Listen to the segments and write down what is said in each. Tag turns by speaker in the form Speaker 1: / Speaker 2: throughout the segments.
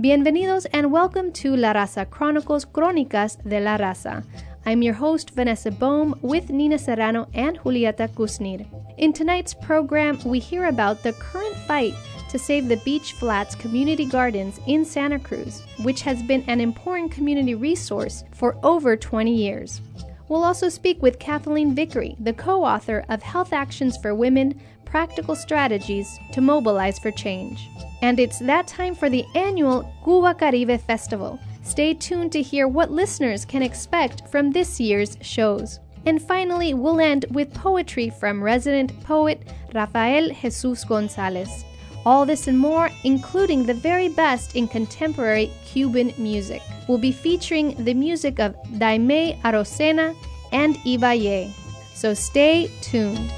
Speaker 1: Bienvenidos and welcome to La Raza Chronicles Crónicas de la Raza. I'm your host, Vanessa Bohm, with Nina Serrano and Julieta Kusnir. In tonight's program, we hear about the current fight to save the Beach Flats Community Gardens in Santa Cruz, which has been an important community resource for over 20 years. We'll also speak with Kathleen Vickery, the co author of Health Actions for Women Practical Strategies to Mobilize for Change. And it's that time for the annual Cuba Caribe Festival. Stay tuned to hear what listeners can expect from this year's shows. And finally, we'll end with poetry from resident poet Rafael Jesus Gonzalez. All this and more, including the very best in contemporary Cuban music, We'll be featuring the music of Daymé Arocena and Ibeyi. So stay tuned.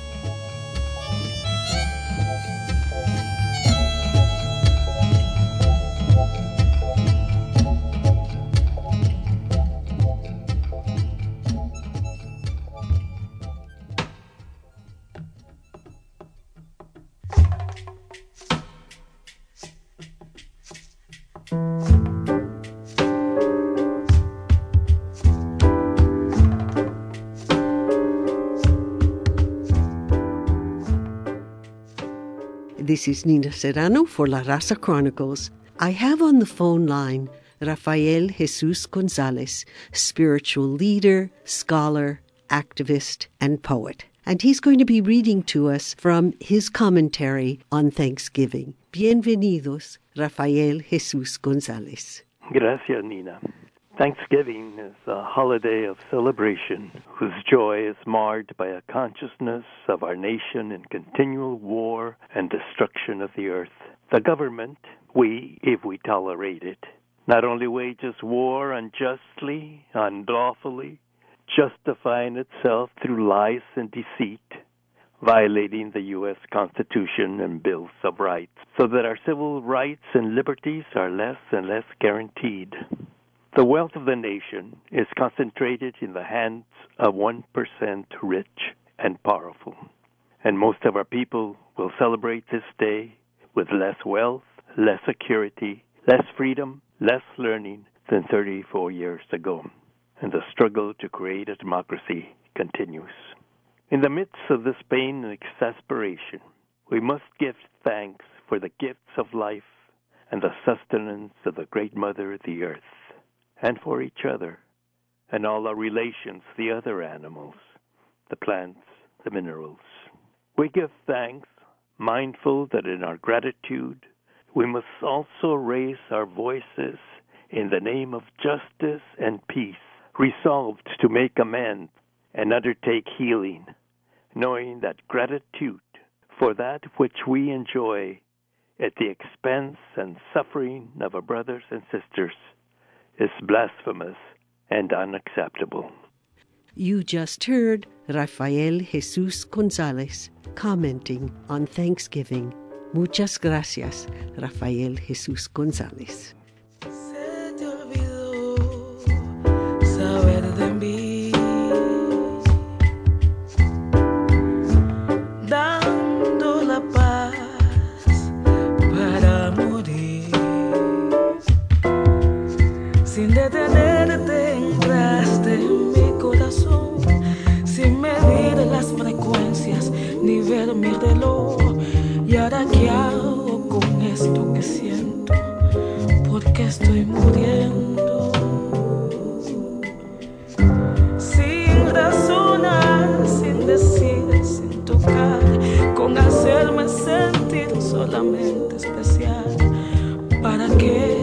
Speaker 2: This is Nina Serrano for La Raza Chronicles. I have on the phone line Rafael Jesus Gonzalez, spiritual leader, scholar, activist, and poet. And he's going to be reading to us from his commentary on Thanksgiving. Bienvenidos, Rafael Jesus Gonzalez.
Speaker 3: Gracias, Nina. Thanksgiving is a holiday of celebration whose joy is marred by a consciousness of our nation in continual war and destruction of the earth. The government, we, if we tolerate it, not only wages war unjustly, unlawfully, justifying itself through lies and deceit, violating the U.S. Constitution and Bills of Rights, so that our civil rights and liberties are less and less guaranteed. The wealth of the nation is concentrated in the hands of 1% rich and powerful. And most of our people will celebrate this day with less wealth, less security, less freedom, less learning than 34 years ago. And the struggle to create a democracy continues. In the midst of this pain and exasperation, we must give thanks for the gifts of life and the sustenance of the great Mother, the Earth and for each other and all our relations, the other animals, the plants, the minerals. We give thanks, mindful that in our gratitude we must also raise our voices in the name of justice and peace, resolved to make amends and undertake healing, knowing that gratitude for that which we enjoy at the expense and suffering of our brothers and sisters is blasphemous and unacceptable.
Speaker 2: You just heard Rafael Jesus Gonzalez commenting on Thanksgiving. Muchas gracias, Rafael Jesus Gonzalez.
Speaker 4: Sin detenerte
Speaker 5: entraste en mi corazón, sin medir las frecuencias ni ver mi reloj. ¿Y ahora qué hago con esto
Speaker 4: que siento? Porque estoy muriendo. Sin razonar,
Speaker 5: sin decir, sin tocar, con hacerme sentir solamente especial. ¿Para qué?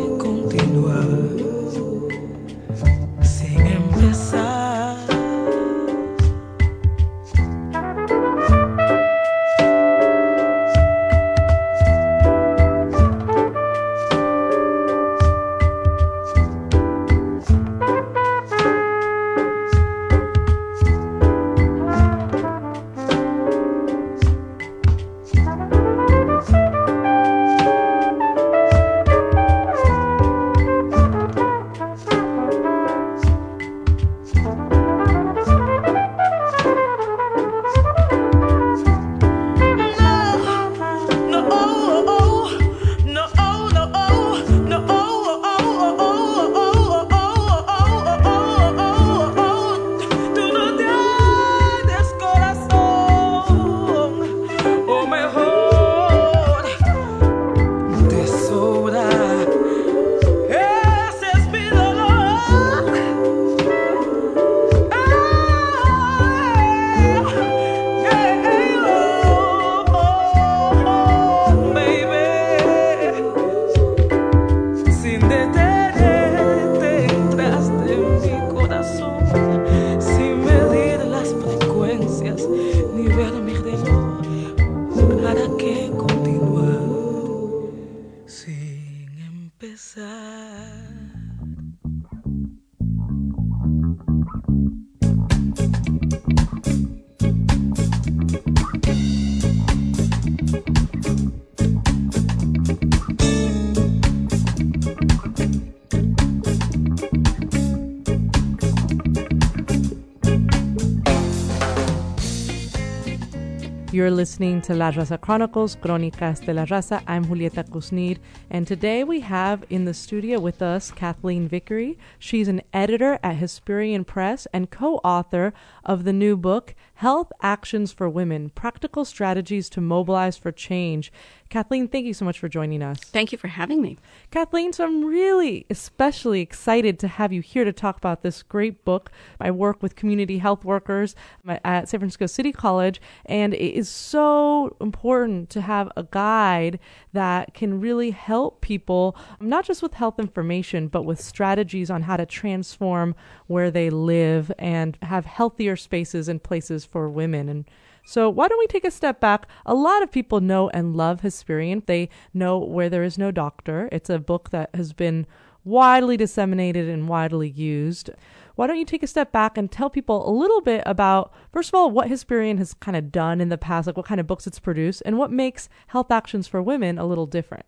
Speaker 6: You're listening to La Raza Chronicles, Crónicas de la Raza. I'm Julieta Kusnir, and today we have in the studio with us Kathleen Vickery. She's an editor at Hesperian Press and co author of the new book, Health Actions for Women Practical Strategies to Mobilize for Change. Kathleen, thank you so much for joining us.
Speaker 7: Thank you for having me.
Speaker 6: Kathleen, so I'm really especially excited to have you here to talk about this great book. I work with community health workers at San Francisco City College, and it is so important to have a guide that can really help people, not just with health information, but with strategies on how to transform where they live and have healthier spaces and places for women. And so, why don't we take a step back? A lot of people know and love Hesperian. They know Where There Is No Doctor. It's a book that has been widely disseminated and widely used. Why don't you take a step back and tell people a little bit about, first of all, what Hesperian has kind of done in the past, like what kind of books it's produced, and what makes Health Actions for Women a little different?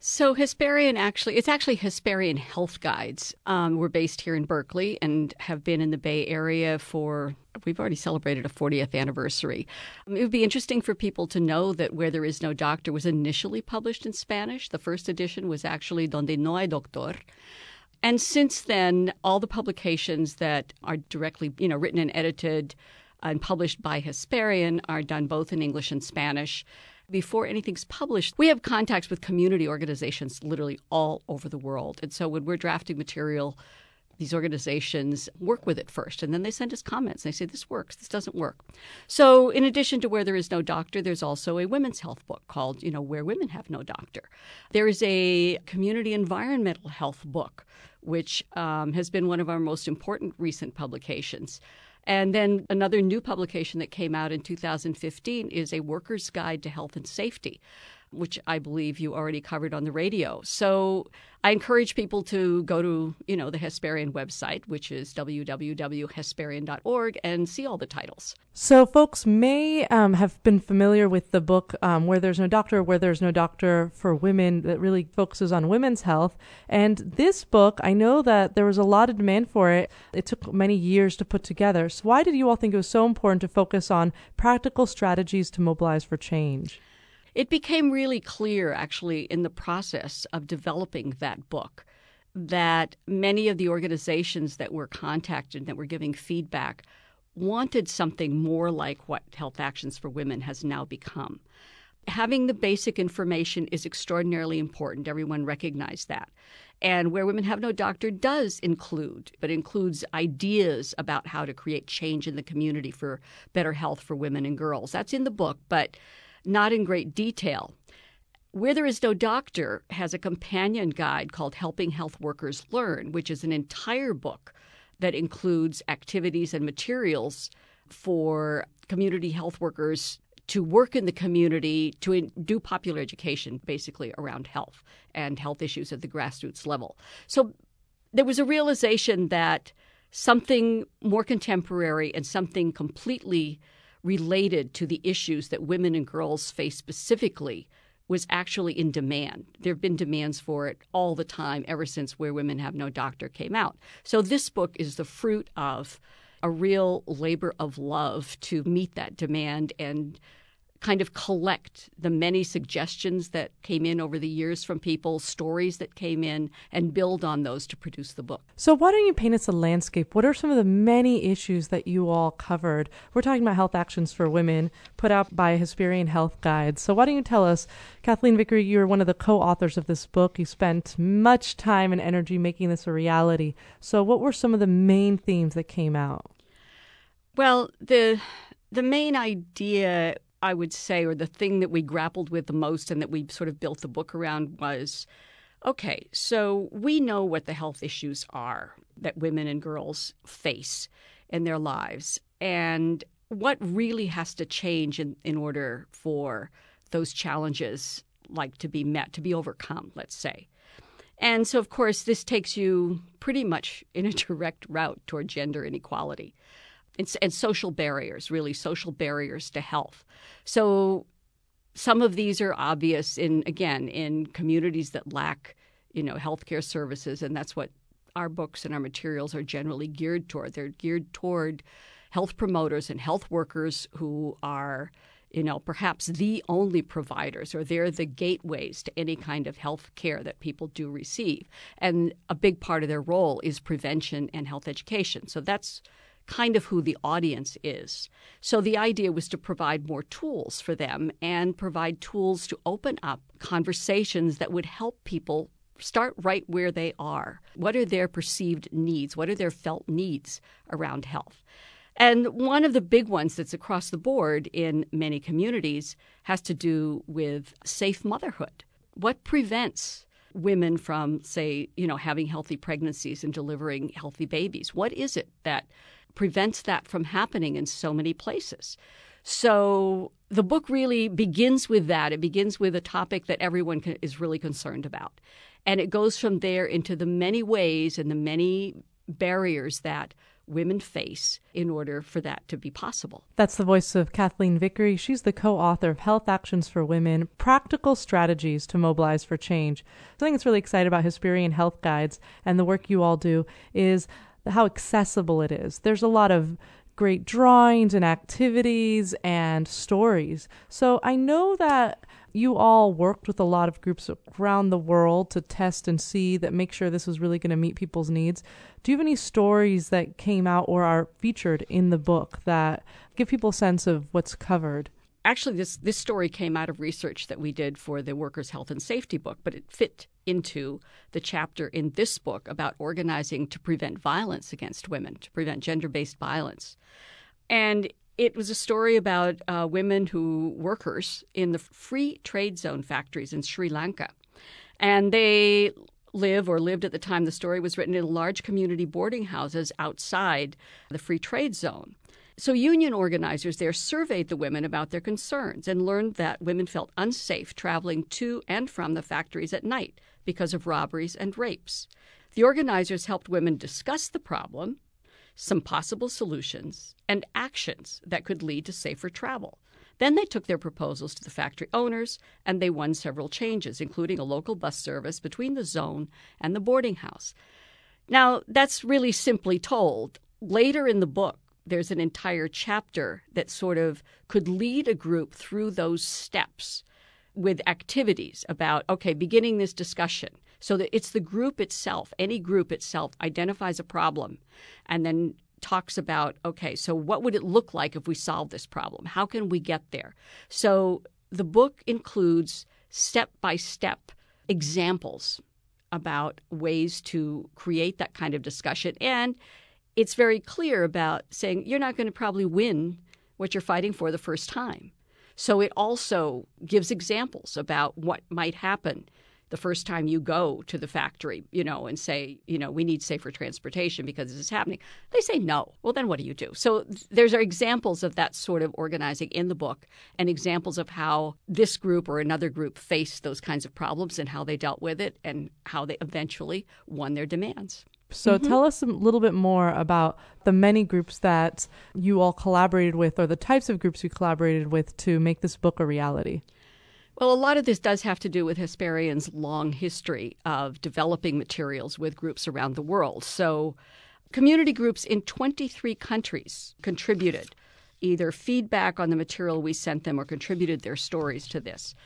Speaker 7: So Hesperian actually, it's actually Hesperian Health Guides. Um, we're based here in Berkeley and have been in the Bay Area for, we've already celebrated a 40th anniversary. Um, it would be interesting for people to know that Where There Is No Doctor was initially published in Spanish. The first edition was actually Donde No hay doctor. And since then, all the publications that are directly, you know, written and edited and published by Hesperian are done both in English and Spanish before anything's published, we have contacts with community organizations literally all over the world. And so when we're drafting material, these organizations work with it first and then they send us comments. They say, This works, this doesn't work. So, in addition to Where There Is No Doctor, there's also a women's health book called, you know, Where Women Have No Doctor. There is a community environmental health book, which um, has been one of our most important recent publications. And then another new publication that came out in 2015 is A Worker's Guide to Health and Safety, which I believe you already covered on the radio. So I encourage people to go to, you know, the Hesperian website, which is www.hesperian.org, and see all the titles.
Speaker 6: So folks may um, have been familiar with the book um, Where There's No Doctor, Where There's No Doctor for Women that really focuses on women's health. And this book, I know that there was a lot of demand for it. It took many years to put together. So why did you all think it was so important to focus on practical strategies to mobilize for change?
Speaker 7: It became really clear, actually, in the process of developing that book, that many of the organizations that were contacted that were giving feedback wanted something more like what Health Actions for Women has now become. Having the basic information is extraordinarily important. Everyone recognized that. And Where Women Have No Doctor does include, but includes ideas about how to create change in the community for better health for women and girls. That's in the book, but not in great detail. Where There Is No Doctor has a companion guide called Helping Health Workers Learn, which is an entire book that includes activities and materials for community health workers to work in the community to do popular education basically around health and health issues at the grassroots level. So there was a realization that something more contemporary and something completely related to the issues that women and girls face specifically was actually in demand. There have been demands for it all the time ever since Where Women Have No Doctor came out. So this book is the fruit of a real labor of love to meet that demand and kind of collect the many suggestions that came in over the years from people, stories that came in, and build on those to produce the book.
Speaker 6: So, why don't you paint us a landscape? What are some of the many issues that you all covered? We're talking about health actions for women put out by Hesperian Health Guides. So, why don't you tell us, Kathleen Vickery, you're one of the co authors of this book. You spent much time and energy making this a reality. So, what were some of the main themes that came out?
Speaker 7: Well, the the main idea I would say, or the thing that we grappled with the most and that we sort of built the book around was okay, so we know what the health issues are that women and girls face in their lives. And what really has to change in, in order for those challenges like to be met, to be overcome, let's say. And so, of course, this takes you pretty much in a direct route toward gender inequality it's, and social barriers, really, social barriers to health. So, some of these are obvious in, again, in communities that lack, you know, healthcare services, and that's what our books and our materials are generally geared toward. They're geared toward health promoters and health workers who are you know, perhaps the only providers, or they're the gateways to any kind of health care that people do receive. And a big part of their role is prevention and health education. So that's kind of who the audience is. So the idea was to provide more tools for them and provide tools to open up conversations that would help people start right where they are. What are their perceived needs? What are their felt needs around health? And one of the big ones that's across the board in many communities has to do with safe motherhood. What prevents women from, say, you know, having healthy pregnancies and delivering healthy babies? What is it that prevents that from happening in so many places? So the book really begins with that. It begins with a topic that everyone is really concerned about. And it goes from there into the many ways and the many barriers that women face in order for that to be possible.
Speaker 6: That's the voice of Kathleen Vickery. She's the co author of Health Actions for Women Practical Strategies to Mobilize for Change. Something that's really exciting about Hesperian Health Guides and the work you all do is how accessible it is. There's a lot of great drawings and activities and stories. So I know that you all worked with a lot of groups around the world to test and see that make sure this was really going to meet people's needs. Do you have any stories that came out or are featured in the book that give people a sense of what's covered?
Speaker 7: Actually, this, this story came out of research that we did for the Workers' Health and Safety book, but it fit into the chapter in this book about organizing to prevent violence against women, to prevent gender based violence. And it was a story about uh, women who workers in the free trade zone factories in Sri Lanka. And they live or lived at the time the story was written in large community boarding houses outside the free trade zone. So, union organizers there surveyed the women about their concerns and learned that women felt unsafe traveling to and from the factories at night because of robberies and rapes. The organizers helped women discuss the problem, some possible solutions, and actions that could lead to safer travel. Then they took their proposals to the factory owners and they won several changes, including a local bus service between the zone and the boarding house. Now, that's really simply told. Later in the book, there's an entire chapter that sort of could lead a group through those steps with activities about, okay, beginning this discussion. So that it's the group itself, any group itself identifies a problem and then talks about, okay, so what would it look like if we solve this problem? How can we get there? So the book includes step by step examples about ways to create that kind of discussion. And it's very clear about saying you're not going to probably win what you're fighting for the first time. So it also gives examples about what might happen the first time you go to the factory, you know, and say, you know, we need safer transportation because this is happening. They say no. Well, then what do you do? So there's are examples of that sort of organizing in the book and examples of how this group or another group faced those kinds of problems and how they dealt with it and how they eventually won their demands.
Speaker 6: So mm-hmm. tell us a little bit more about the many groups that you all collaborated with or the types of groups you collaborated with to make this book a reality.
Speaker 7: Well, a lot of this does have to do with Hesperian's long history of developing materials with groups around the world. So, community groups in 23 countries contributed either feedback on the material we sent them or contributed their stories to this.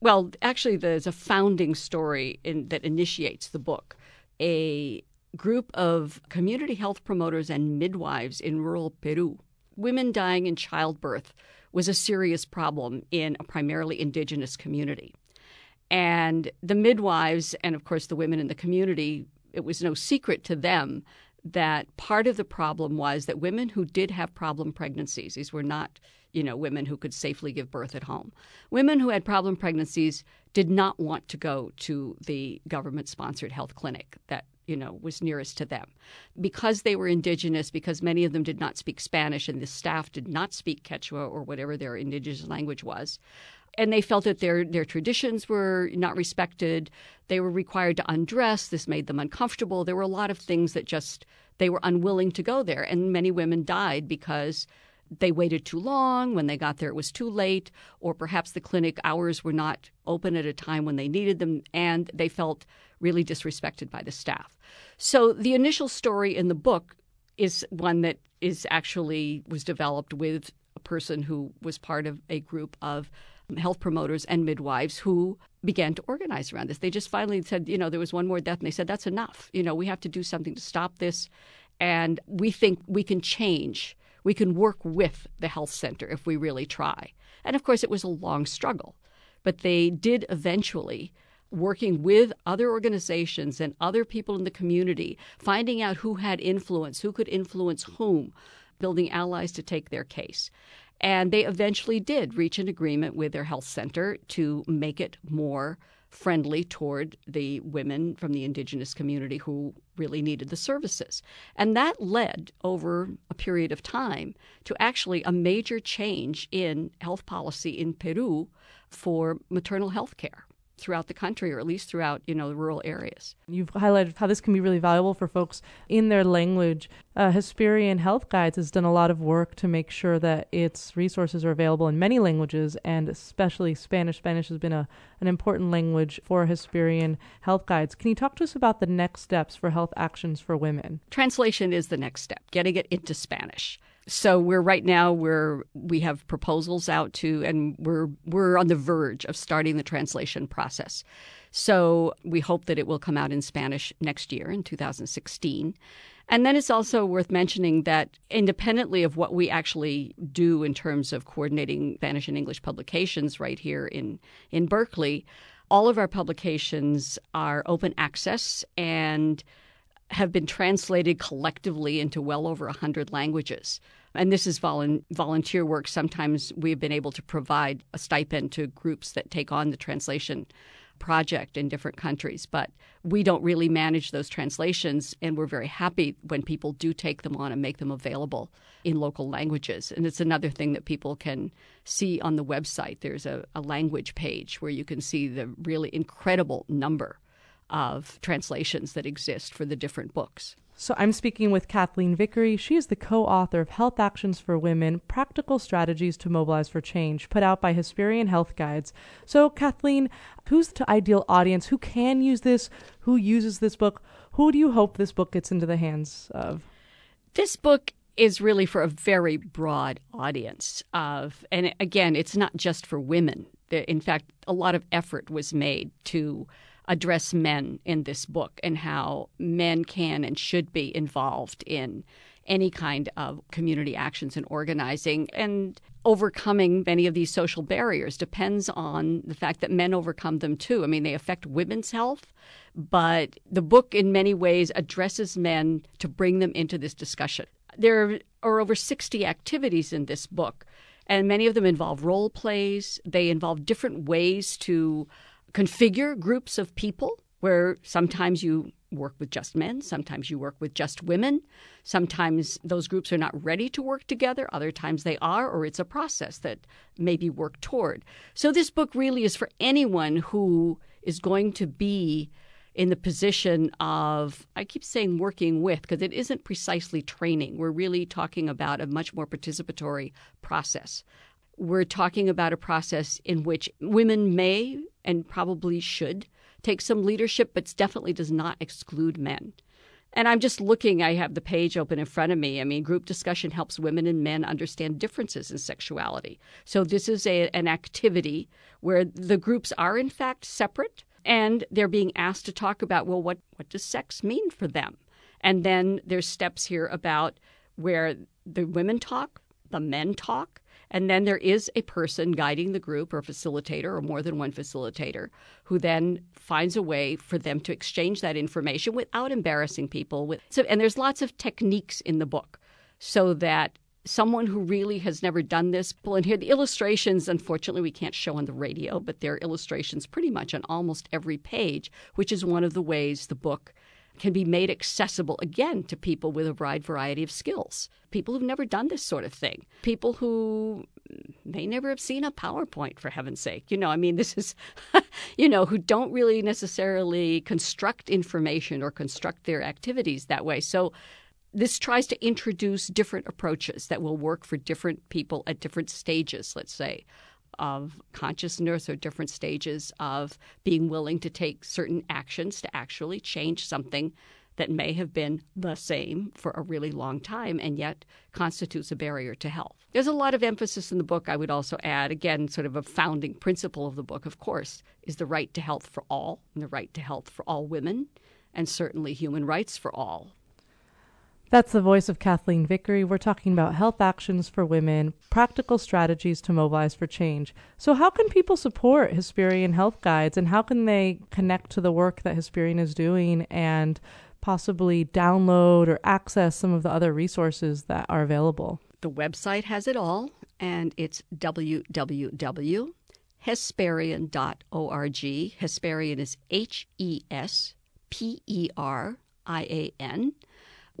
Speaker 7: Well, actually, there's a founding story in, that initiates the book. A group of community health promoters and midwives in rural Peru, women dying in childbirth was a serious problem in a primarily indigenous community. And the midwives, and of course the women in the community, it was no secret to them that part of the problem was that women who did have problem pregnancies, these were not, you know, women who could safely give birth at home. Women who had problem pregnancies did not want to go to the government sponsored health clinic that you know, was nearest to them. Because they were indigenous, because many of them did not speak Spanish and the staff did not speak Quechua or whatever their indigenous language was, and they felt that their their traditions were not respected. They were required to undress. This made them uncomfortable. There were a lot of things that just they were unwilling to go there, and many women died because they waited too long. When they got there, it was too late, or perhaps the clinic hours were not open at a time when they needed them, and they felt really disrespected by the staff. So the initial story in the book is one that is actually was developed with a person who was part of a group of um, health promoters and midwives who began to organize around this. They just finally said, you know, there was one more death, and they said, that's enough. You know, we have to do something to stop this. And we think we can change. We can work with the health center if we really try. And of course, it was a long struggle, but they did eventually working with other organizations and other people in the community, finding out who had influence, who could influence whom, building allies to take their case. And they eventually did reach an agreement with their health center to make it more friendly toward the women from the indigenous community who really needed the services. And that led over a period of time to actually a major change in health policy in Peru for maternal health care throughout the country, or at least throughout you know the rural areas.
Speaker 6: You've highlighted how this can be really valuable for folks in their language. Uh, Hesperian Health Guides has done a lot of work to make sure that its resources are available in many languages, and especially Spanish. Spanish has been a an important language for Hesperian Health Guides. Can you talk to us about the next steps for health actions for women?
Speaker 7: Translation is the next step, getting it into Spanish so we're right now we're we have proposals out to and we're we're on the verge of starting the translation process. So we hope that it will come out in spanish next year in 2016 and then it's also worth mentioning that independently of what we actually do in terms of coordinating spanish and english publications right here in in berkeley all of our publications are open access and have been translated collectively into well over 100 languages. And this is volu- volunteer work. Sometimes we've been able to provide a stipend to groups that take on the translation project in different countries, but we don't really manage those translations, and we're very happy when people do take them on and make them available in local languages. And it's another thing that people can see on the website. There's a, a language page where you can see the really incredible number of translations that exist for the different books.
Speaker 6: So I'm speaking with Kathleen Vickery. She is the co-author of Health Actions for Women: Practical Strategies to Mobilize for Change, put out by Hesperian Health Guides. So Kathleen, who's the ideal audience? Who can use this? Who uses this book? Who do you hope this book gets into the hands of?
Speaker 7: This book is really for a very broad audience of and again, it's not just for women. In fact, a lot of effort was made to address men in this book and how men can and should be involved in any kind of community actions and organizing. And overcoming many of these social barriers depends on the fact that men overcome them too. I mean, they affect women's health, but the book in many ways addresses men to bring them into this discussion. There are over 60 activities in this book, and many of them involve role plays. They involve different ways to configure groups of people where sometimes you work with just men, sometimes you work with just women, sometimes those groups are not ready to work together, other times they are, or it's a process that may be worked toward. So, this book really is for anyone who is going to be in the position of, I keep saying working with, because it isn't precisely training. We're really talking about a much more participatory process we're talking about a process in which women may and probably should take some leadership, but definitely does not exclude men. And I'm just looking, I have the page open in front of me. I mean, group discussion helps women and men understand differences in sexuality. So, this is a, an activity where the groups are, in fact, separate and they're being asked to talk about, well, what, what does sex mean for them? And then there's steps here about where the women talk, the men talk, and then there is a person guiding the group or facilitator or more than one facilitator who then finds a way for them to exchange that information without embarrassing people. With, so, and there's lots of techniques in the book so that someone who really has never done this will and here the illustrations unfortunately we can't show on the radio but there are illustrations pretty much on almost every page which is one of the ways the book can be made accessible again to people with a wide variety of skills. People who've never done this sort of thing. People who may never have seen a PowerPoint, for heaven's sake. You know, I mean, this is, you know, who don't really necessarily construct information or construct their activities that way. So this tries to introduce different approaches that will work for different people at different stages, let's say, of consciousness or different stages of being willing to take certain actions to actually change something that may have been the same for a really long time and yet constitutes a barrier to health. There's a lot of emphasis in the book. I would also add, again, sort of a founding principle of the book, of course, is the right to health for all and the right to health for all women, and certainly human rights for all.
Speaker 6: That's the voice of Kathleen Vickery. We're talking about health actions for women, practical strategies to mobilize for change. So, how can people support Hesperian Health Guides and how can they connect to the work that Hesperian is doing and possibly download or access some of the other resources that are available?
Speaker 7: The website has it all, and it's www.hesperian.org. Hesperian is H E S P E R I A N.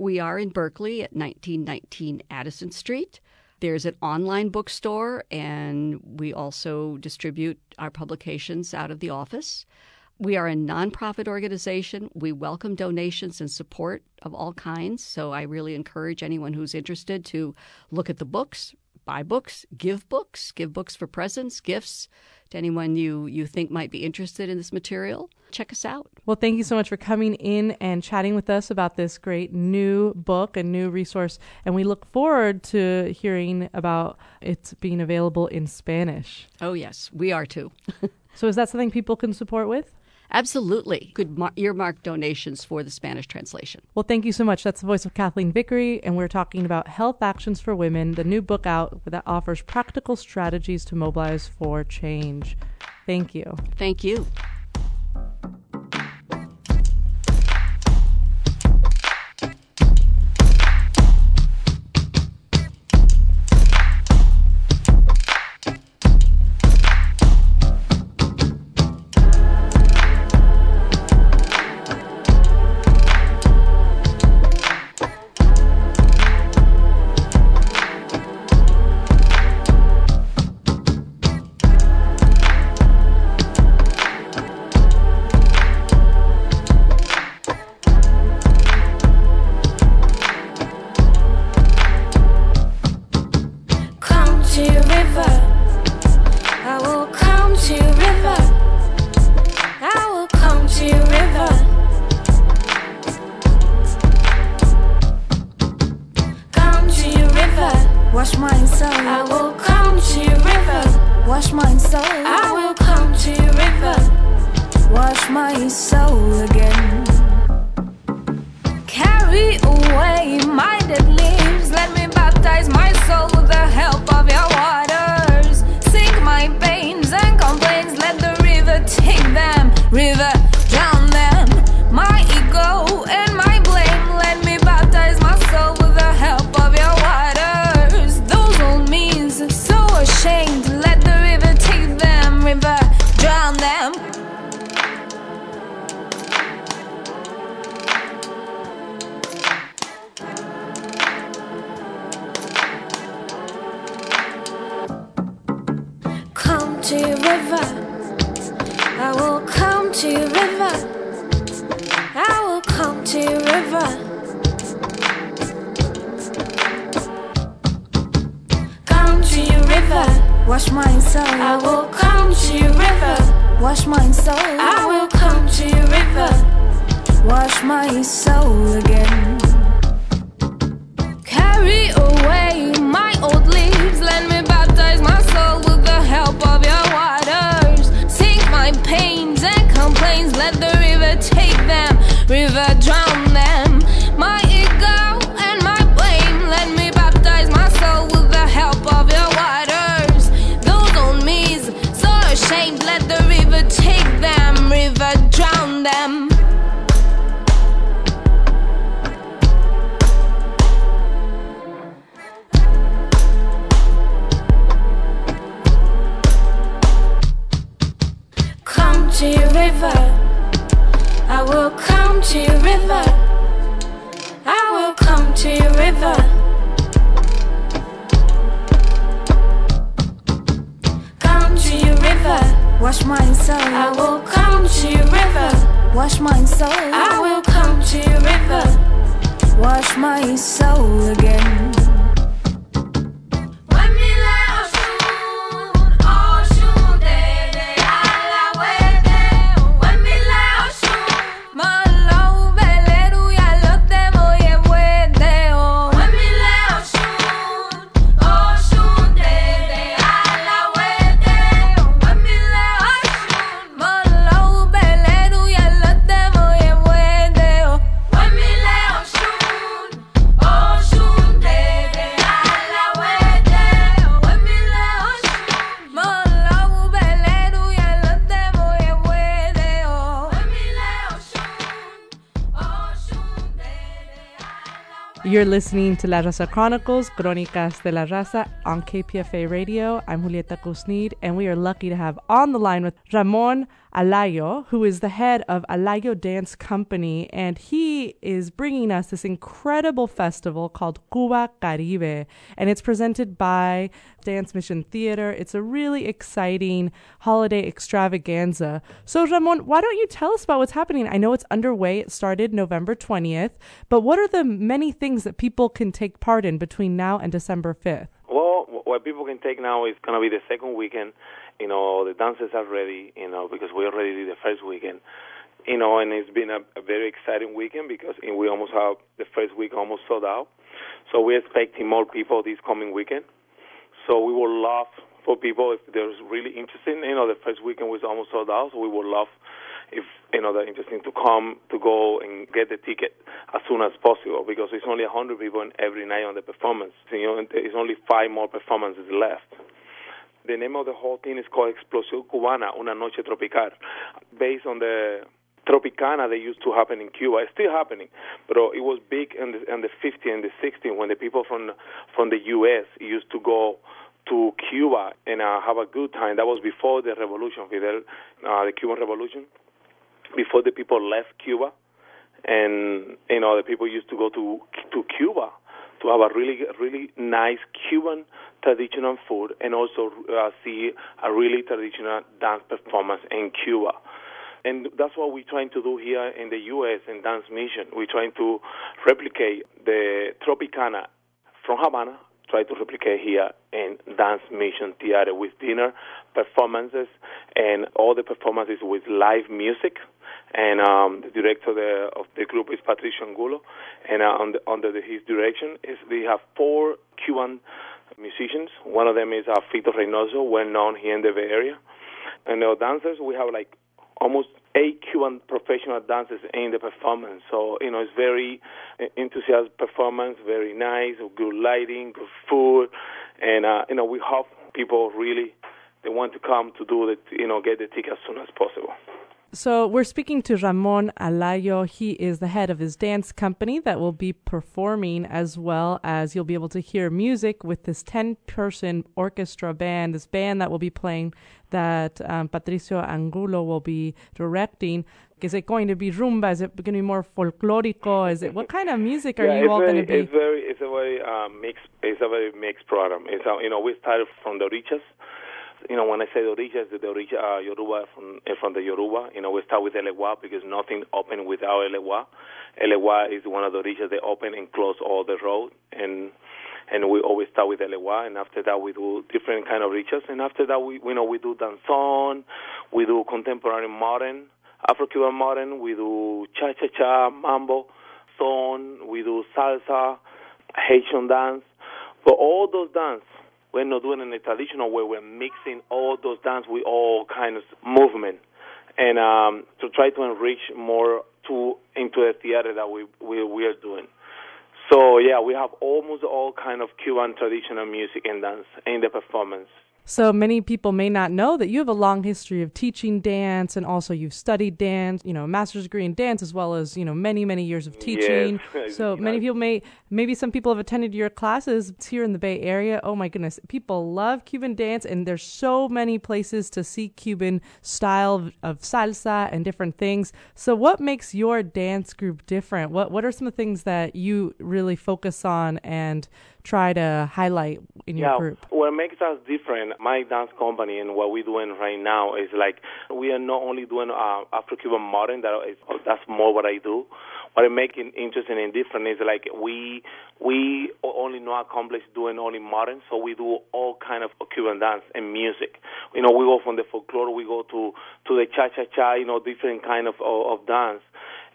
Speaker 7: We are in Berkeley at 1919 Addison Street. There's an online bookstore, and we also distribute our publications out of the office. We are a nonprofit organization. We welcome donations and support of all kinds. So I really encourage anyone who's interested to look at the books, buy books, give books, give books for presents, gifts to anyone you, you think might be interested in this material. Check us out.
Speaker 6: Well, thank you so much for coming in and chatting with us about this great new book and new resource. And we look forward to hearing about it being available in Spanish.
Speaker 7: Oh, yes, we are too.
Speaker 6: so, is that something people can support with?
Speaker 7: Absolutely. could mar- earmark donations for the Spanish translation.
Speaker 6: Well, thank you so much. That's the voice of Kathleen Vickery, and we're talking about Health Actions for Women, the new book out that offers practical strategies to mobilize for change. Thank you.
Speaker 7: Thank you.
Speaker 8: Come to river. I will come to your river. I will come to
Speaker 9: your river.
Speaker 8: Come to your river.
Speaker 9: Wash my soul,
Speaker 8: I will come to your river.
Speaker 9: wash my soul,
Speaker 8: I will come to your river.
Speaker 9: wash my soul again. Carry away my old leaves, let help of your waters. Sink my pains and complaints, let the river take them, river drown them. Wash my soul.
Speaker 10: I will come to your river.
Speaker 9: Wash my soul.
Speaker 10: I will come to your river.
Speaker 9: Wash my soul again.
Speaker 6: You're listening to La Raza Chronicles, Crónicas de la Raza on KPFA Radio. I'm Julieta Kusnir, and we are lucky to have on the line with Ramon Alayo, who is the head of Alayo Dance Company, and he is bringing us this incredible festival called Cuba Caribe, and it's presented by Dance Mission Theater. It's a really exciting holiday extravaganza. So, Ramon, why don't you tell us about what's happening? I know it's underway. It started November 20th, but what are the many things that people can take part in between now and December 5th?
Speaker 11: Well, what people can take now is going to be the second weekend. You know, the dances are ready, you know, because we already did the first weekend. You know, and it's been a, a very exciting weekend because we almost have the first week almost sold out. So we're expecting more people this coming weekend. So we would love for people if they're really interested. You know, the first weekend was almost sold out, so we would love if you know they're interested to come to go and get the ticket as soon as possible because it's only 100 people every night on the performance. You know, it's only five more performances left. The name of the whole thing is called Explosión Cubana, Una Noche Tropical, based on the Tropicana that used to happen in Cuba. It's still happening, but it was big in the, in the 50s and the 60s when the people from from the U.S. used to go to Cuba and uh, have a good time. That was before the revolution, Fidel, uh, the Cuban Revolution, before the people left Cuba, and you know the people used to go to to Cuba to have a really really nice Cuban traditional food and also uh, see a really traditional dance performance in Cuba. And that's what we're trying to do here in the U.S. in Dance Mission. We're trying to replicate the Tropicana from Havana, try to replicate here in Dance Mission Theater with dinner performances and all the performances with live music. And um, the director the, of the group is Patricio Angulo, and uh, under, under his direction is we have four Cuban musicians. One of them is uh, Fito Reynoso, well known here in the Bay Area. And the dancers, we have like almost eight Cuban professional dancers in the performance. So, you know, it's very enthusiastic performance, very nice, good lighting, good food. And, uh, you know, we hope people really, they want to come to do the, you know, get the ticket as soon as possible.
Speaker 6: So we're speaking to Ramon Alayo. He is the head of his dance company that will be performing as well as you'll be able to hear music with this 10 person orchestra band, this band that will be playing that um, Patricio Angulo will be directing. Is it going to be rumba? Is it going to be more folklorico? Is it what kind of music are
Speaker 11: yeah,
Speaker 6: you all
Speaker 11: very,
Speaker 6: going to be?
Speaker 11: It's very, it's a very uh, mixed, it's a very mixed program. It's uh, you know we started from the Orishas, you know, when I say the Orisha, the Orisha uh, Yoruba from from the Yoruba. You know, we start with Elewa because nothing open without Elewa. Elewa is one of the Orishas that open and close all the road, and and we always start with Elewa, and after that we do different kind of Orishas, and after that we you know we do danzón, we do contemporary modern, Afro-Cuban modern, we do cha-cha-cha, mambo, son, we do salsa, Haitian dance, but all those dance we're not doing in a traditional way. We're mixing all those dance with all kinds of movement, and um, to try to enrich more to into the theater that we we we are doing. So yeah, we have almost all kind of Cuban traditional music and dance in the performance.
Speaker 6: So many people may not know that you have a long history of teaching dance and also you've studied dance, you know, a master's degree in dance as well as, you know, many, many years of teaching.
Speaker 11: Yes.
Speaker 6: So many people may, maybe some people have attended your classes here in the Bay Area. Oh my goodness. People love Cuban dance and there's so many places to see Cuban style of, of salsa and different things. So what makes your dance group different? What, what are some of the things that you really focus on and try to highlight in your
Speaker 11: yeah,
Speaker 6: group?
Speaker 11: what makes us different, my dance company and what we're doing right now is like we are not only doing uh, Afro-Cuban modern. That is, that's more what I do. What I make it interesting and different is like we we only not accomplish doing only modern, so we do all kind of Cuban dance and music. You know, we go from the folklore, we go to to the cha cha cha, you know, different kind of of, of dance.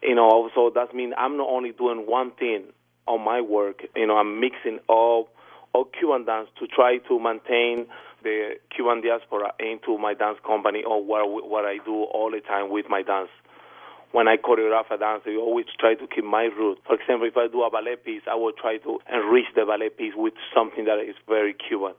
Speaker 11: You know, so that means I'm not only doing one thing on my work. You know, I'm mixing all all Cuban dance to try to maintain the Cuban diaspora into my dance company or what what I do all the time with my dance. When I choreograph a dance, I always try to keep my root. For example, if I do a ballet piece, I will try to enrich the ballet piece with something that is very Cuban.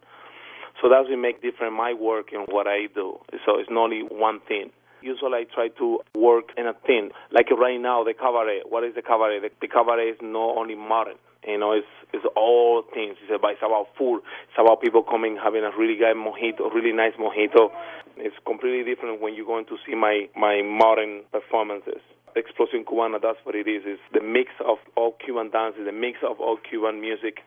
Speaker 11: So that's what make different my work and what I do. So it's not only one thing. Usually I try to work in a thing. Like right now, the cabaret. What is the cabaret? The, the cabaret is not only modern. You know, it's it's all things. It's about, it's about food. It's about people coming having a really good mojito, really nice mojito. It's completely different when you're going to see my my modern performances. Explosion Cubana, that's what it is. It's the mix of all Cuban dances, the mix of all Cuban music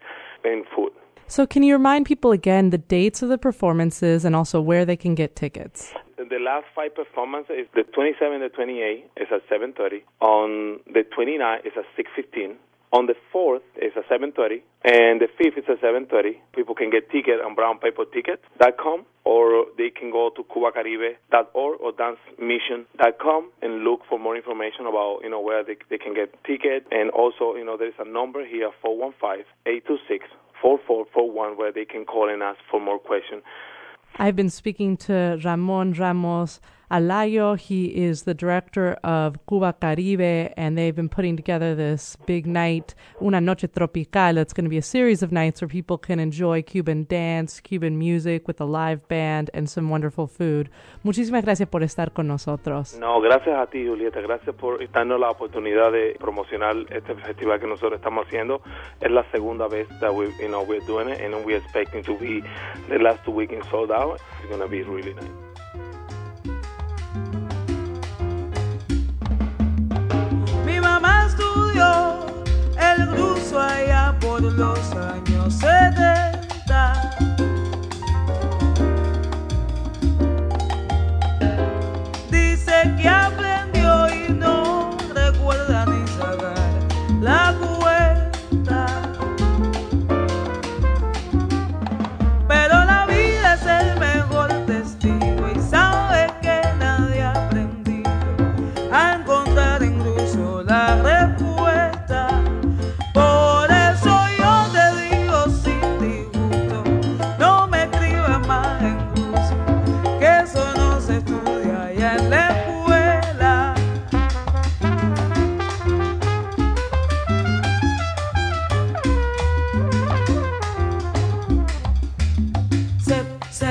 Speaker 11: and food.
Speaker 6: So, can you remind people again the dates of the performances and also where they can get tickets?
Speaker 11: The last five performances the 27th, the 28th is at 7:30. On the 29th is at 6:15. On the 4th is at 7:30, and the 5th is at 7:30. People can get tickets on brownpaperticket.com, or they can go to cubacaribe.org or dancemission.com and look for more information about you know where they, they can get tickets. And also, you know, there's a number here 415-826. 4441 where they can call and ask for more questions.
Speaker 6: I've been speaking to Ramon Ramos Alayo. He is the director of Cuba Caribe, and they've been putting together this big night, Una Noche Tropical. It's going to be a series of nights where people can enjoy Cuban dance, Cuban music with a live band, and some wonderful food. Muchísimas gracias por estar con nosotros.
Speaker 11: No, gracias a ti, Julieta. Gracias por darnos la oportunidad de promocionar este festival que nosotros estamos haciendo. Es la segunda vez that we, you know, we're doing it, and we're expecting to be the last two weekends sold out. It's going to be really nice.
Speaker 5: El ruso allá por los años 70.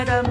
Speaker 5: 感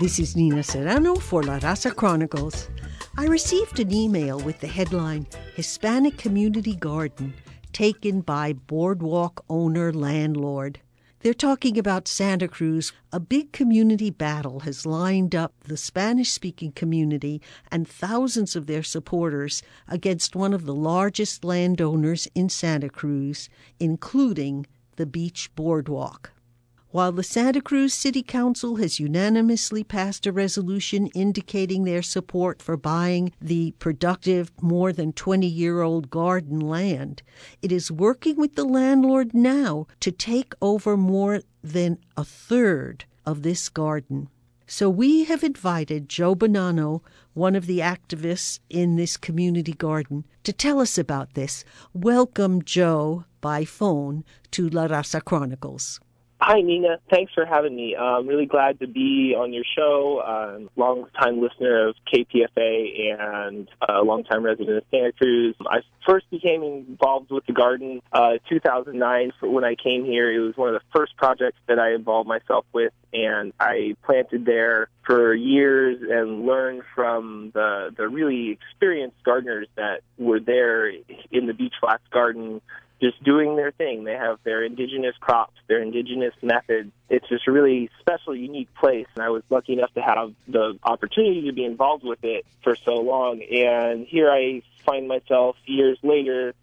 Speaker 2: This is Nina Serrano for La Raza Chronicles. I received an email with the headline Hispanic Community Garden taken by boardwalk owner landlord. They're talking about Santa Cruz. A big community battle has lined up the Spanish speaking community and thousands of their supporters against one of the largest landowners in Santa Cruz, including the Beach Boardwalk. While the Santa Cruz City Council has unanimously passed a resolution indicating their support for buying the productive, more than 20 year old garden land, it is working with the landlord now to take over more than a third of this garden. So we have invited Joe Bonanno, one of the activists in this community garden, to tell us about this. Welcome, Joe, by phone to La Raza Chronicles.
Speaker 12: Hi, Nina. Thanks for having me. Uh, I'm really glad to be on your show. Uh, I'm a long-time listener of KPFA and uh, a long-time resident of Santa Cruz. I first became involved with the garden uh, 2009 when I came here. It was one of the first projects that I involved myself with, and I planted there for years and learned from the the really experienced gardeners that were there in the Beach Flats Garden just doing their thing. They have their indigenous crops, their indigenous methods. It's just a really special, unique place. And I was lucky enough to have the opportunity to be involved with it for so long. And here I find myself years later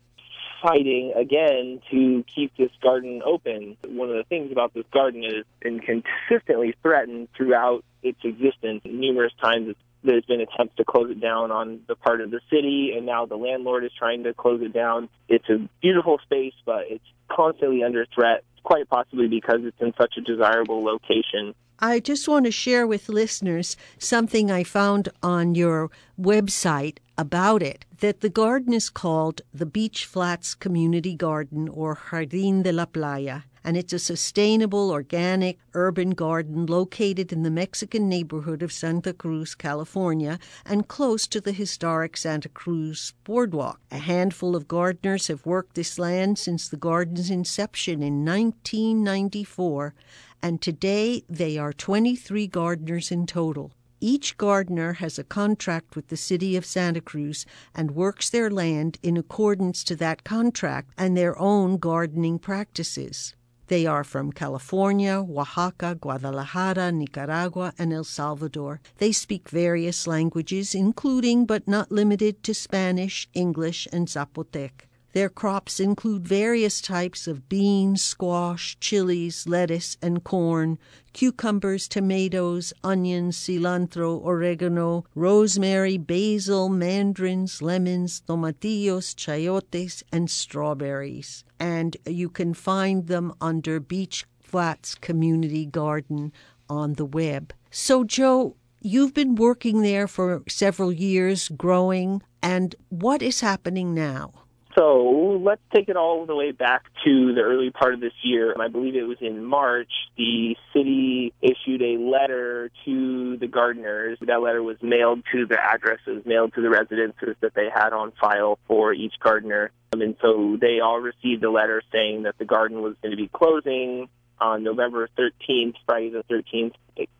Speaker 12: fighting again to keep this garden open. One of the things about this garden is it's been consistently threatened throughout its existence. Numerous times it's there's been attempts to close it down on the part of the city, and now the landlord is trying to close it down. It's a beautiful space, but it's constantly under threat, quite possibly because it's in such a desirable location.
Speaker 2: I just want to share with listeners something I found on your website about it that the garden is called the Beach Flats Community Garden or Jardín de la Playa and it's a sustainable, organic, urban garden located in the Mexican neighborhood of Santa Cruz, California, and close to the historic Santa Cruz Boardwalk. A handful of gardeners have worked this land since the garden's inception in 1994, and today they are 23 gardeners in total. Each gardener has a contract with the city of Santa Cruz and works their land in accordance to that contract and their own gardening practices. They are from California, Oaxaca, Guadalajara, Nicaragua, and El Salvador. They speak various languages, including but not limited to Spanish, English, and Zapotec. Their crops include various types of beans, squash, chilies, lettuce, and corn, cucumbers, tomatoes, onions, cilantro, oregano, rosemary, basil, mandarins, lemons, tomatillos, chayotes, and strawberries. And you can find them under Beach Flats Community Garden on the web. So, Joe, you've been working there for several years, growing, and what is happening now?
Speaker 12: So let's take it all the way back to the early part of this year. I believe it was in March. The city issued a letter to the gardeners. That letter was mailed to the addresses, mailed to the residences that they had on file for each gardener. Um, and so they all received a letter saying that the garden was going to be closing on November 13th, Friday the 13th,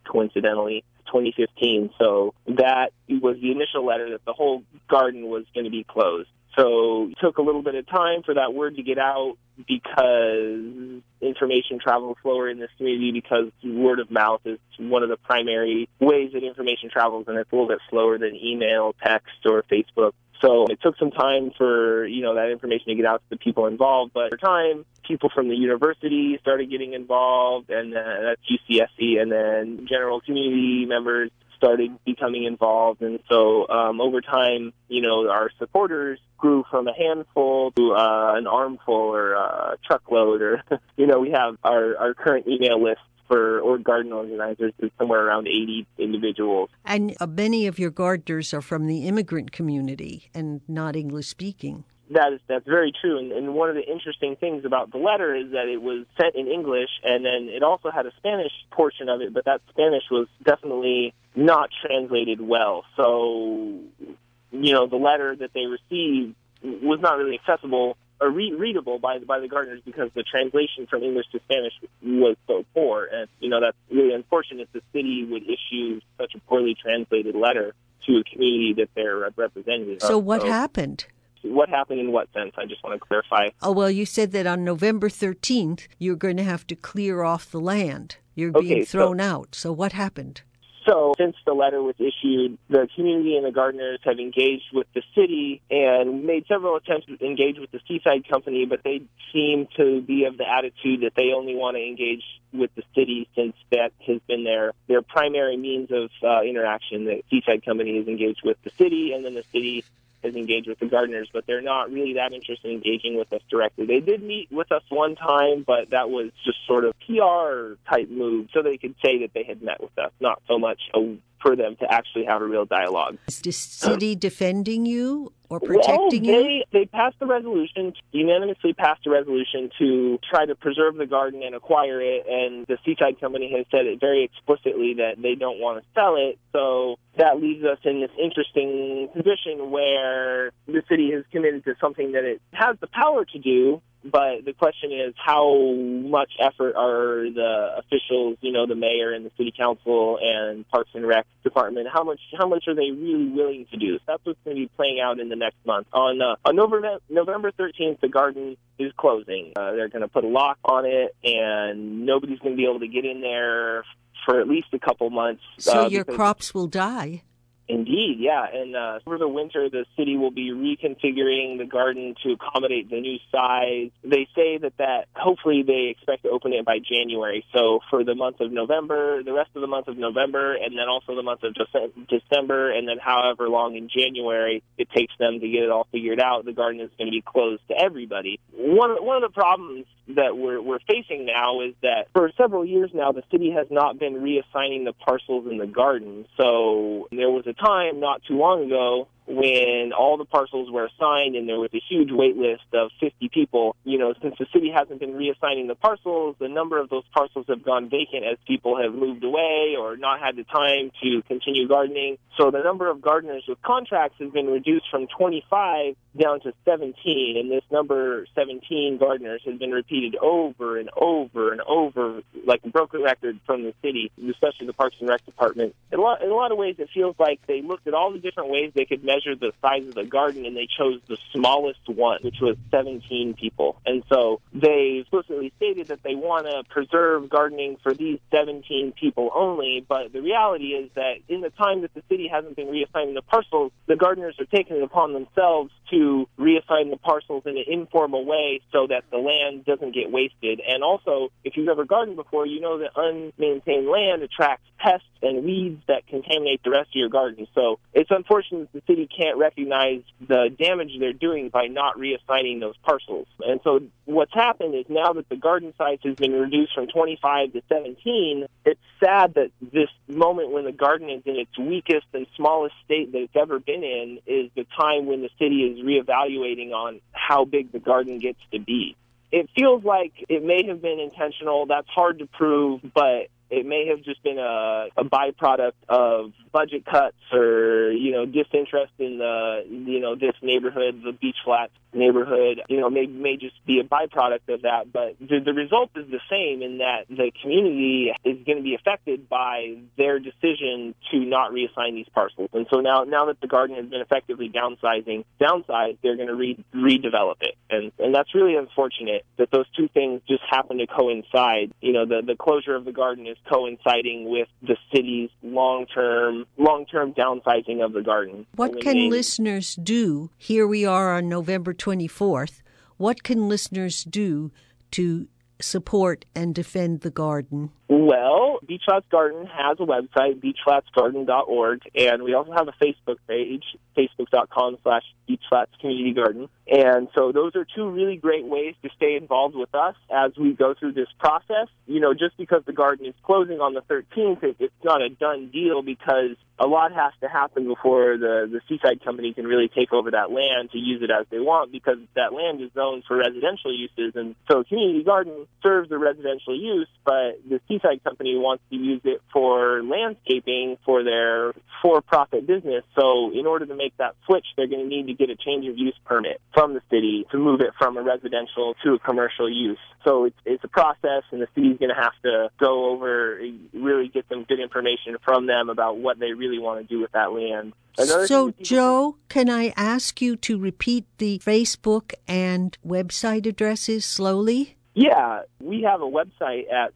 Speaker 12: coincidentally. 2015. So that was the initial letter that the whole garden was going to be closed. So it took a little bit of time for that word to get out because information travels slower in this community because word of mouth is one of the primary ways that information travels and it's a little bit slower than email, text, or Facebook. So it took some time for, you know, that information to get out to the people involved, but over time, people from the university started getting involved and uh, that's UCSC and then general community members started becoming involved. And so um, over time, you know, our supporters grew from a handful to uh, an armful or a truckload, or you know, we have our our current email list for or garden organizers is somewhere around 80 individuals.
Speaker 2: And uh, many of your gardeners are from the immigrant community and not English speaking.
Speaker 12: That is that's very true. And, and one of the interesting things about the letter is that it was sent in English, and then it also had a Spanish portion of it, but that Spanish was definitely not translated well. So, you know, the letter that they received was not really accessible or re- readable by by the gardeners because the translation from English to Spanish was so poor, and you know that's really unfortunate. The city would issue such a poorly translated letter to a community that they're representing.
Speaker 2: So what happened?
Speaker 12: What happened in what sense? I just want to clarify.
Speaker 2: Oh, well, you said that on November 13th, you're going to have to clear off the land. You're being
Speaker 12: Okay, so-
Speaker 2: thrown out. So what happened?
Speaker 12: So, since the letter was issued, the community and the gardeners have engaged with the city and made several attempts to engage with the Seaside Company, but they seem to be of the attitude that they only want to engage with the city since that has been their their primary means of uh, interaction. The Seaside Company is engaged with the city, and then the city has engaged with the gardeners, but they're not really that interested in engaging with us directly. They did meet with us one time, but that was just sort of PR type move, so they could say that they had met with us, not so much a, for them to actually have a real dialogue.
Speaker 2: Is the city defending you or
Speaker 12: Well,
Speaker 2: protecting you?
Speaker 12: they, they passed a resolution, unanimously passed a resolution to try to preserve the garden and acquire it, and the Seaside Company has said it very explicitly that they don't want to sell it. So that leaves us in this interesting position where the city has committed to something that it has the power to do, but the question is how much effort are the officials, you know, the mayor and the city council and Parks and Rec department, how much how much are they really willing to do? So that's what's going to be playing out in the next month. On uh, on November November 13th, the garden is closing. Uh, they're going to put a lock on it, and nobody's going to be able to get in there for at least a couple months.
Speaker 2: So
Speaker 12: uh,
Speaker 2: your crops will die.
Speaker 12: Indeed, yeah. And uh, over the winter, the city will be reconfiguring the garden to accommodate the new size. They say that that hopefully they expect to open it by January. So for the month of November, the rest of the month of November, and then also the month of Dece- December, and then however long in January it takes them to get it all figured out, the garden is going to be closed to everybody. One one of the problems that we're we're facing now is that for several years now the city has not been reassigning the parcels in the garden. So there was a time not too long ago when all the parcels were assigned and there was a huge wait list of 50 people. You know, since the city hasn't been reassigning the parcels, the number of those parcels have gone vacant as people have moved away or not had the time to continue gardening. So the number of gardeners with contracts has been reduced from 25 down to 17, and this number 17 gardeners has been repeated over and over and over, like a broken record from the city, especially the Parks and Rec Department. In a lot, in a lot of ways, it feels like they looked at all the different ways they could measure the size of the garden, and they chose the smallest one, which was 17 people. And so they explicitly stated that they want to preserve gardening for these 17 people only, but the reality is that in the time that the city hasn't been reassigning the parcels, the gardeners are taking it upon themselves to reassign the parcels in an informal way so that the land doesn't get wasted. And also, if you've ever gardened before, you know that unmaintained land attracts pests and weeds that contaminate the rest of your garden. So it's unfortunate that the city can't recognize the damage they're doing by not reassigning those parcels. And so what's happened is now that the garden size has been reduced from 25 to 17, it's sad that this moment when the garden is in its weakest and smallest state that it's ever been in is the time when the city is reevaluating on how big the garden gets to be. It feels like it may have been intentional. That's hard to prove, but it may have just been a, a byproduct of budget cuts or you know disinterest in the you know this neighborhood, the Beach Flats neighborhood. You know, may may just be a byproduct of that. But the, the result is the same in that the community is going to be affected by their decision to not reassign these parcels. And so now now that the garden has been effectively downsizing, downsized, they're going to re- redevelop it, and and that's really unfortunate that those two things just happen to coincide. You know, the the closure of the garden is coinciding with the city's long term long term downsizing of the garden.
Speaker 2: What can listeners do? Here we are on November 24th. What can listeners do to support and defend the garden?
Speaker 12: Well, Beach Flats Garden has a website, beachflatsgarden.org, and we also have a Facebook page, facebook.com slash beachflats Community Garden. And so those are two really great ways to stay involved with us as we go through this process. You know, just because the garden is closing on the 13th, it, it's not a done deal because a lot has to happen before the, the Seaside Company can really take over that land to use it as they want because that land is zoned for residential uses. And so Community Garden serves the residential use, but the Seaside Company wants to use it for landscaping for their for-profit business. So in order to make that switch, they're going to need to get a change of use permit from the city to move it from a residential to a commercial use. So it's, it's a process, and the city's going to have to go over, really get some good information from them about what they really want to do with that land. Another
Speaker 2: so,
Speaker 12: thing that people-
Speaker 2: Joe, can I ask you to repeat the Facebook and website addresses slowly?
Speaker 12: Yeah, we have a website at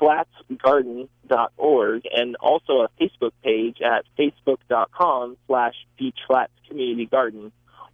Speaker 12: beachflatsgarden.org and also a Facebook page at facebook.com slash beachflatscommunitygarden.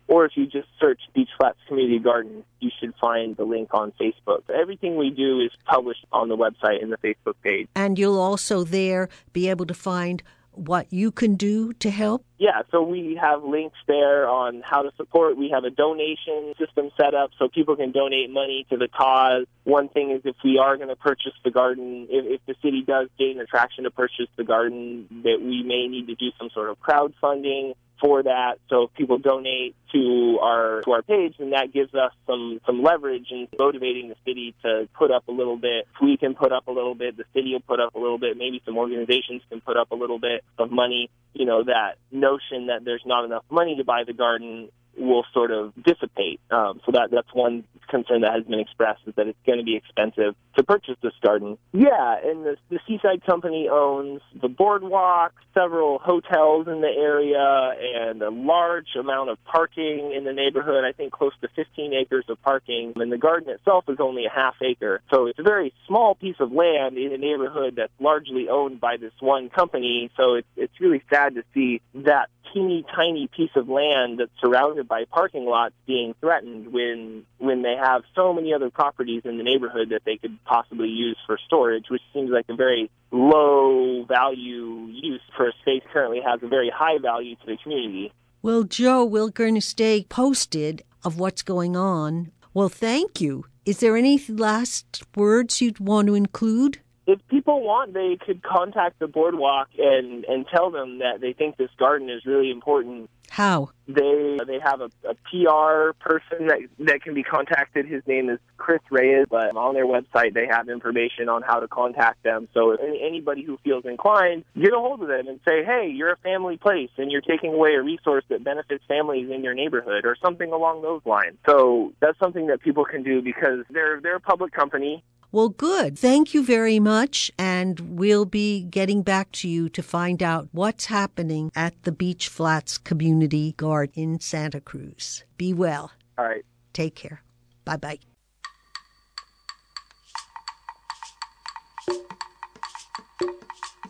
Speaker 12: Or if you just search Beach Flats Community Garden, you should find the link on Facebook. Everything we do is published on the website and the Facebook page.
Speaker 2: And you'll also there be able to find what you can do to help.
Speaker 12: Yeah, so we have links there on how to support. We have a donation system set up so people can donate money to the cause. One thing is if we are going to purchase the garden, if, if the city does gain attraction to purchase the garden, that we may need to do some sort of crowdfunding for that. So if people donate to our to our page, then that gives us some some leverage in motivating the city to put up a little bit. If we can put up a little bit, the city will put up a little bit. Maybe some organizations can put up a little bit of money. You know that notion that there's not enough money to buy the garden will sort of dissipate. Um, so that that's one concern that has been expressed is that it's going to be expensive to purchase this garden. Yeah, and the, the Seaside Company owns the boardwalk, several hotels in the area, and a large amount of parking in the neighborhood. I think close to 15 acres of parking, and the garden itself is only a half acre. So it's a very small piece of land in a neighborhood that's largely owned by this one company. So it's it's really sad to see that teeny tiny piece of land that's surrounded by parking lots being threatened when when they have so many other properties in the neighborhood that they could possibly use for storage, which seems like a very low value use for a space currently has a very high value to the community.
Speaker 2: Well, Joe, we're going to stay posted of what's going on. Well, thank you. Is there any last words you'd want to include?
Speaker 12: If people want, they could contact the boardwalk and and tell them that they think this garden is really important.
Speaker 2: How?
Speaker 12: They they have a, a PR person that that can be contacted. His name is Kris Reyes, but on their website they have information on how to contact them. So if any- anybody who feels inclined, get a hold of them and say, "Hey, you're a family place, and you're taking away a resource that benefits families in your neighborhood," or something along those lines. So that's something that people can do because they're they're a public company.
Speaker 2: Well, good. Thank you very much. And we'll be getting back to you to find out what's happening at the Beach Flats Community Guard in Santa Cruz. Be well.
Speaker 12: All right.
Speaker 2: Take care. Bye bye.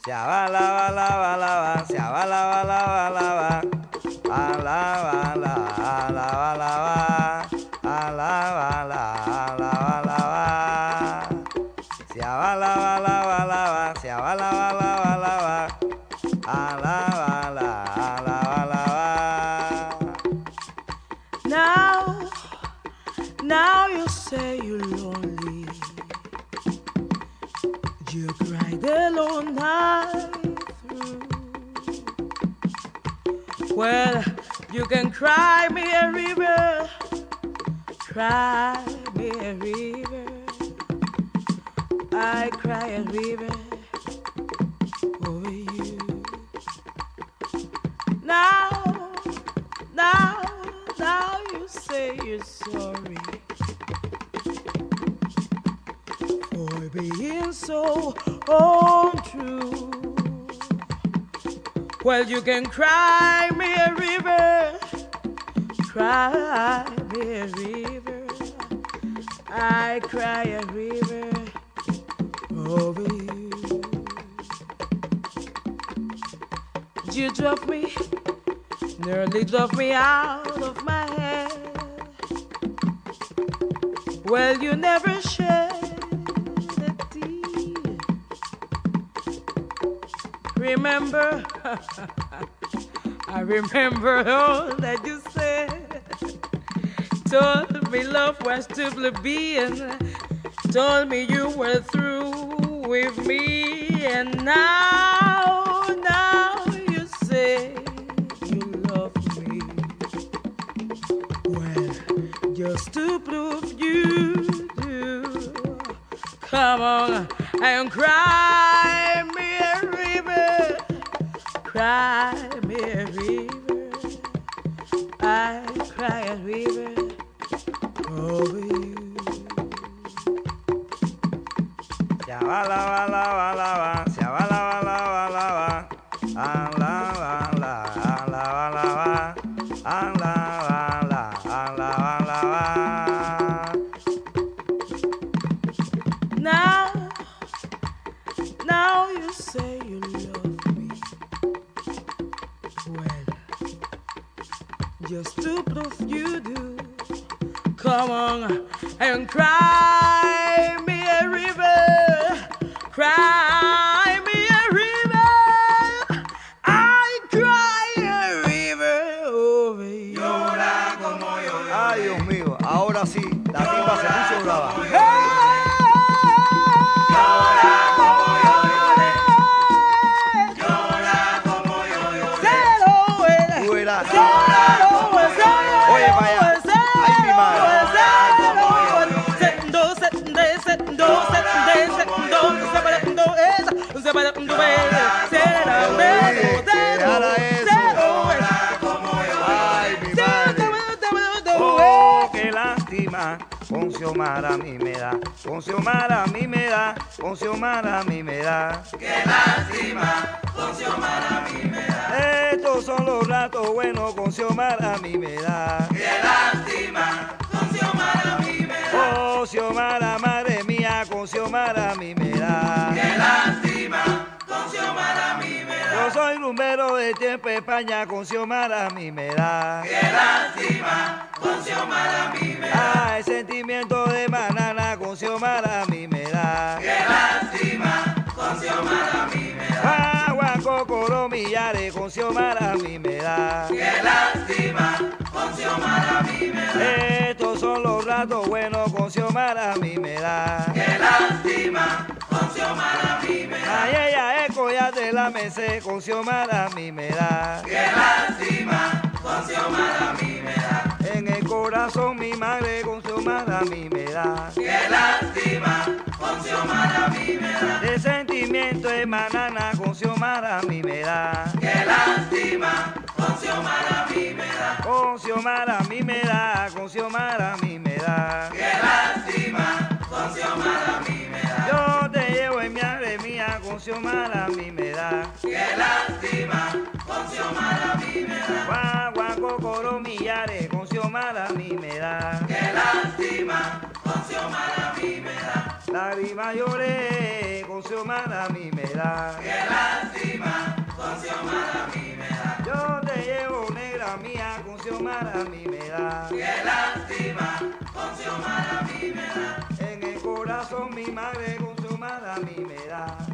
Speaker 4: Shaba lava lava lava, shaba lava lava lava, ah lava la, ah lava lava, ah lava la, ah lava
Speaker 5: You cried alone night through. Well, you can cry me a river, cry me a river. I cry a river so untrue. Well, you can cry me a river, cry me a river. I cry a river over you. You drove me, nearly drove me out of my head. Well, you never shed Remember, I remember all that you said. Told me love was too plebeian. Told me you were through with me, and now, now you say you love me. Well, just to prove you do, come on and cry Now, now you say you love me. Well, just to prove you do, come on and cry
Speaker 13: Xiomara a mí me da, con Xiomara a mí me da, con Xiomara a mí me da. Qué lástima, con Xiomara a mí me da. Estos son los ratos buenos, con Xiomara a mí me da. Qué lástima, con Xiomara a mí me da. Oh, Xiomara, madre mía, con Xiomara a mí me da. Qué lástima, soy rumbero de tiempo España, con Xiomara a mí me da. Ah, el sentimiento de banana con Xiomara a mí me da. Qué lástima, con Xiomara a mí me da. Agua, cocoro, millares con Xiomara a mí me da. Qué lástima, con Xiomara a mí me da. Estos son los ratos buenos con Xiomara a mí me da. Qué lástima, te la mesé con Xiomara a mí me da. Qué lástima, con Xiomara a mí me da. En el corazón mi madre con Xiomara a mí me da. Qué lástima, con Xiomara a mí me da. De sentimiento de banana con Xiomara a mí me da. Qué lástima, con Xiomara a mí me da. Con Xiomara a mí me da, con Xiomara a mí me da. Qué lástima, con Xiomara a mí me da. Xiomara a mí me da. Qué lástima, con Xiomara a mí me da. Guau, cocoro, millares, con Xiomara a mí me da. Qué lástima, con Xiomara a mí me da. Lágrima lloré, con Xiomara a mí me da. Qué lástima, con Xiomara a mí me da. Yo te llevo negra mía, con Xiomara a mí me da. Qué lástima, con Xiomara a mí me da. En el corazón mi madre, con Xiomara a mí me da.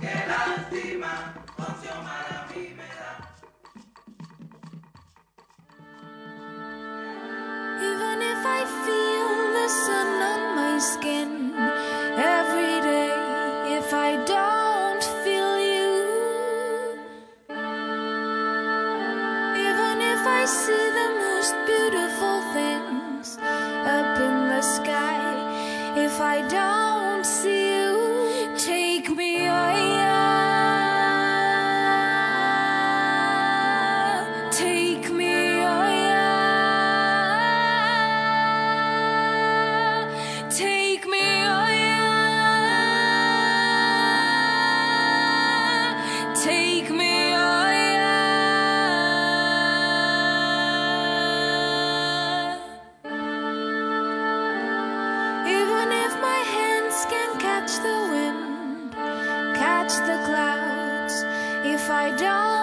Speaker 9: If I feel the catch the wind, catch the clouds, if I don't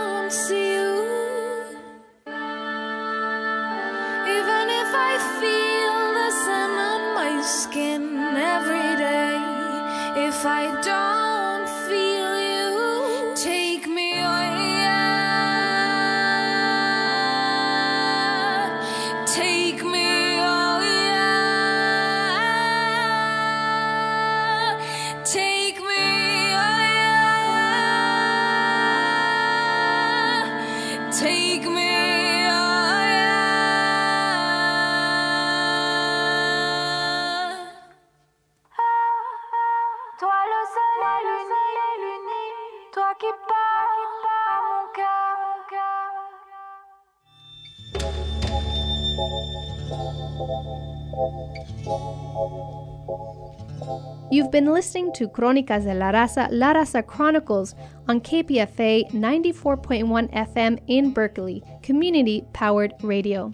Speaker 1: You've been listening to Crónicas de la Raza, La Raza Chronicles on KPFA 94.1 FM in Berkeley, community powered radio.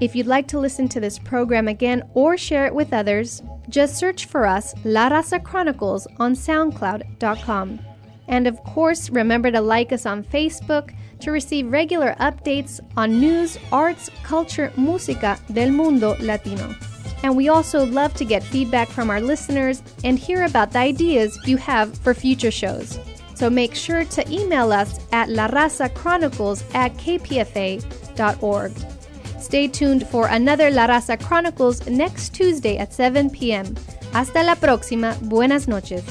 Speaker 1: If you'd like to listen to this program again or share it with others, just search for us, La Raza Chronicles, on SoundCloud.com. And of course, remember to like us on Facebook to receive regular updates on news, arts, culture, música del mundo latino. And we also love to get feedback from our listeners and hear about the ideas you have for future shows. So make sure to email us at larazachronicles at kpfa.org. Stay tuned for another La Raza Chronicles next Tuesday at 7 p.m. Hasta la próxima. Buenas noches.